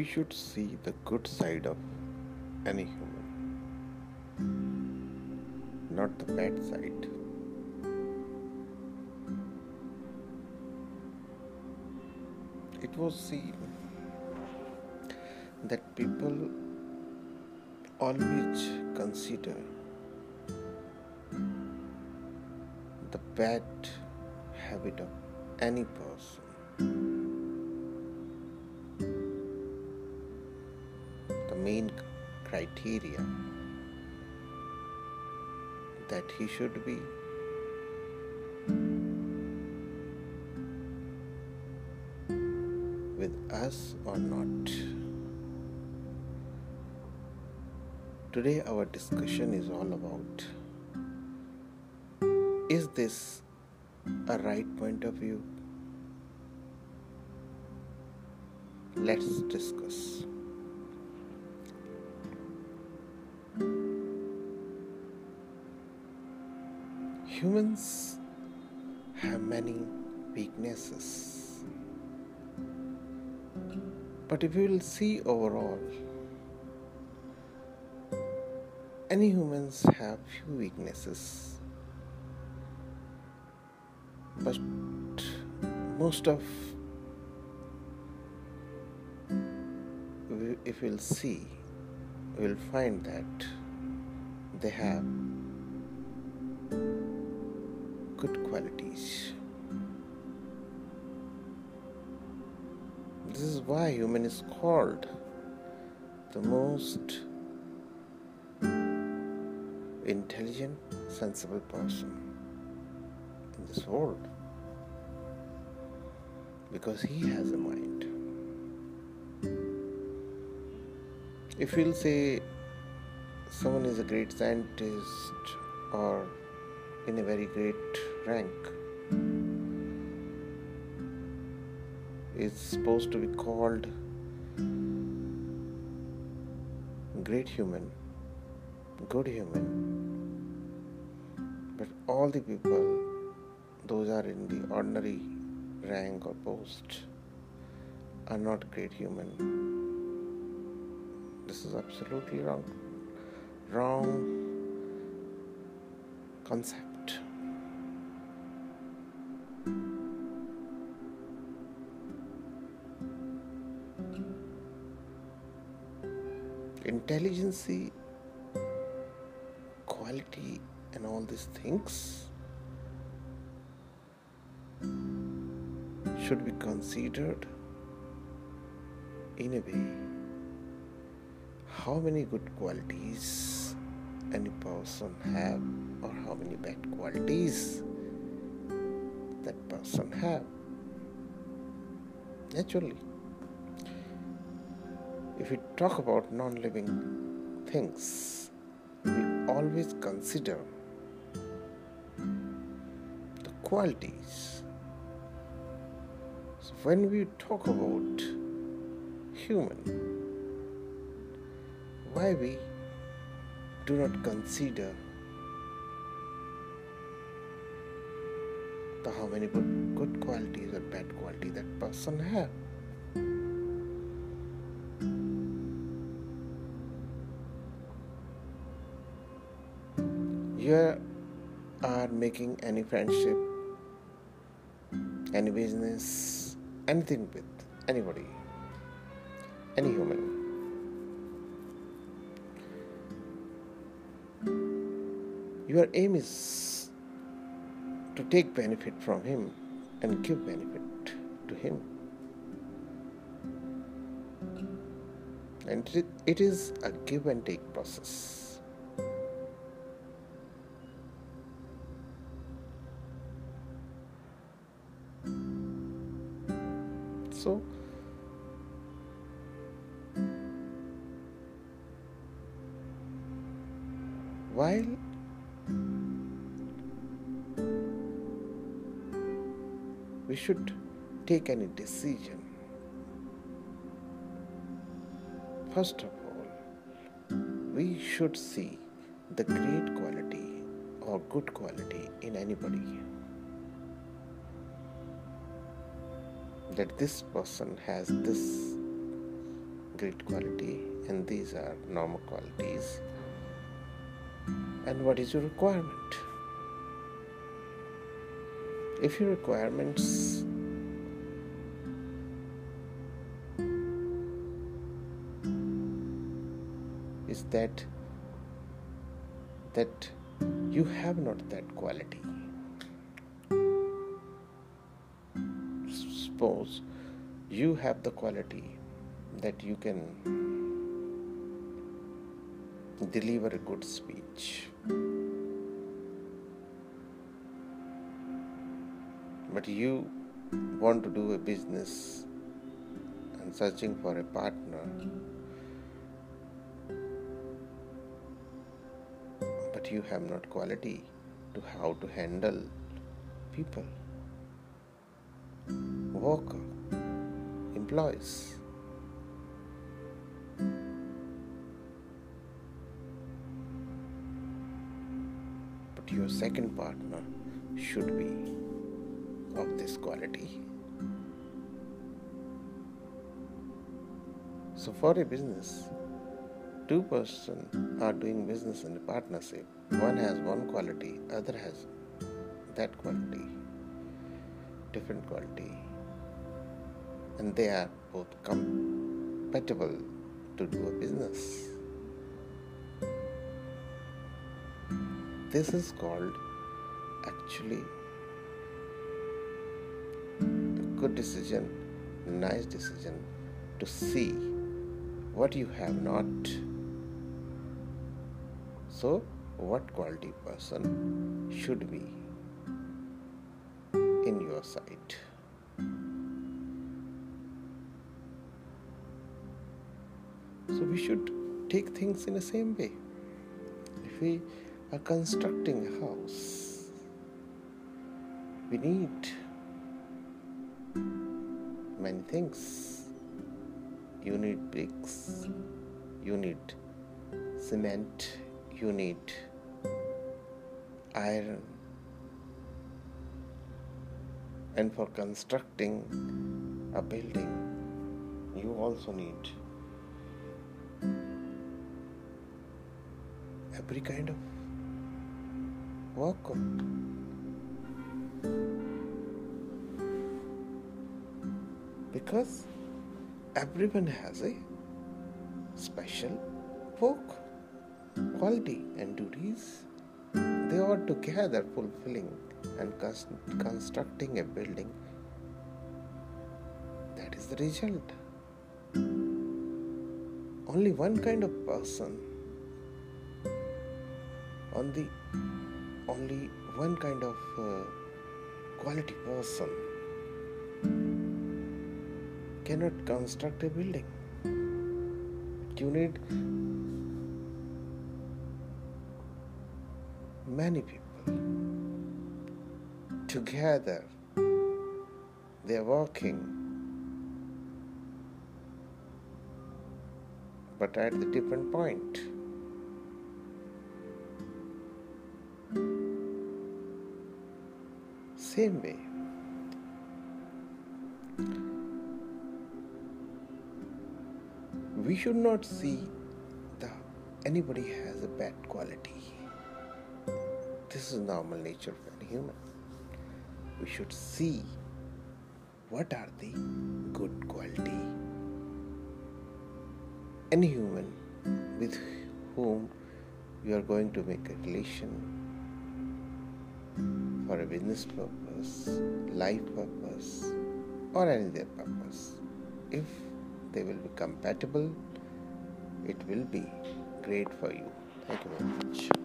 we should see the good side of any human, not the bad side. It was seen that people always consider the bad habit of any person main criteria that he should be with us or not. Today, our discussion is all about is this a right point of view? Let's discuss. Humans have many weaknesses. But if you will see overall, any humans have few weaknesses. But most of if we'll see, we'll find that they have good qualities. This is why human is called the most intelligent, sensible person in this world because he has a mind. If we'll say someone is a great scientist or in a very great rank is supposed to be called great human, good human. But all the people, those are in the ordinary rank or post, are not great human. This is absolutely wrong. Wrong concept. Intelligence, quality, and all these things should be considered in a way. How many good qualities any person have or how many bad qualities that person have? Naturally if we talk about non living things, we always consider the qualities. So when we talk about human, why we do not consider the how many good, qualities or bad quality that person have you are making any friendship, any business, anything with anybody, any human, your aim is to take benefit from him and give benefit to him. And it is a give and take process. So, while we should take any decision, first of all, we should see the great quality or good quality in anybody. That this person has this great quality and these are normal qualities. And what is your requirement? If your requirements is that that you have not that quality suppose you have the quality that you can deliver a good speech. But you want to do a business and searching for a partner. But you have not quality to how to handle people, worker, employees. But your second partner should be of this quality. So, for a business, two persons are doing business in a partnership. One has one quality, other has that quality, different quality, and they are both compatible to do a business. This is called actually a good decision, nice decision to see what you have not. So, what quality person should be in your sight? So, we should take things in the same way. If we are constructing a house, we need many things. You need bricks, you need cement, you need iron, and for constructing a building, you also need every kind of work. Because everyone has a special work, quality, and duties. They are together fulfilling and constructing a building. That is the result. Only one kind of person on the only one kind of uh, quality person cannot construct a building. You need many people together. They are working, but at the different point. Same way. We should not see that anybody has a bad quality. This is normal nature of any human. We should see what are the good quality. Any human with whom you are going to make a relation for a business purpose, life purpose, or any other purpose. If they will be compatible, it will be great for you. Thank you very much.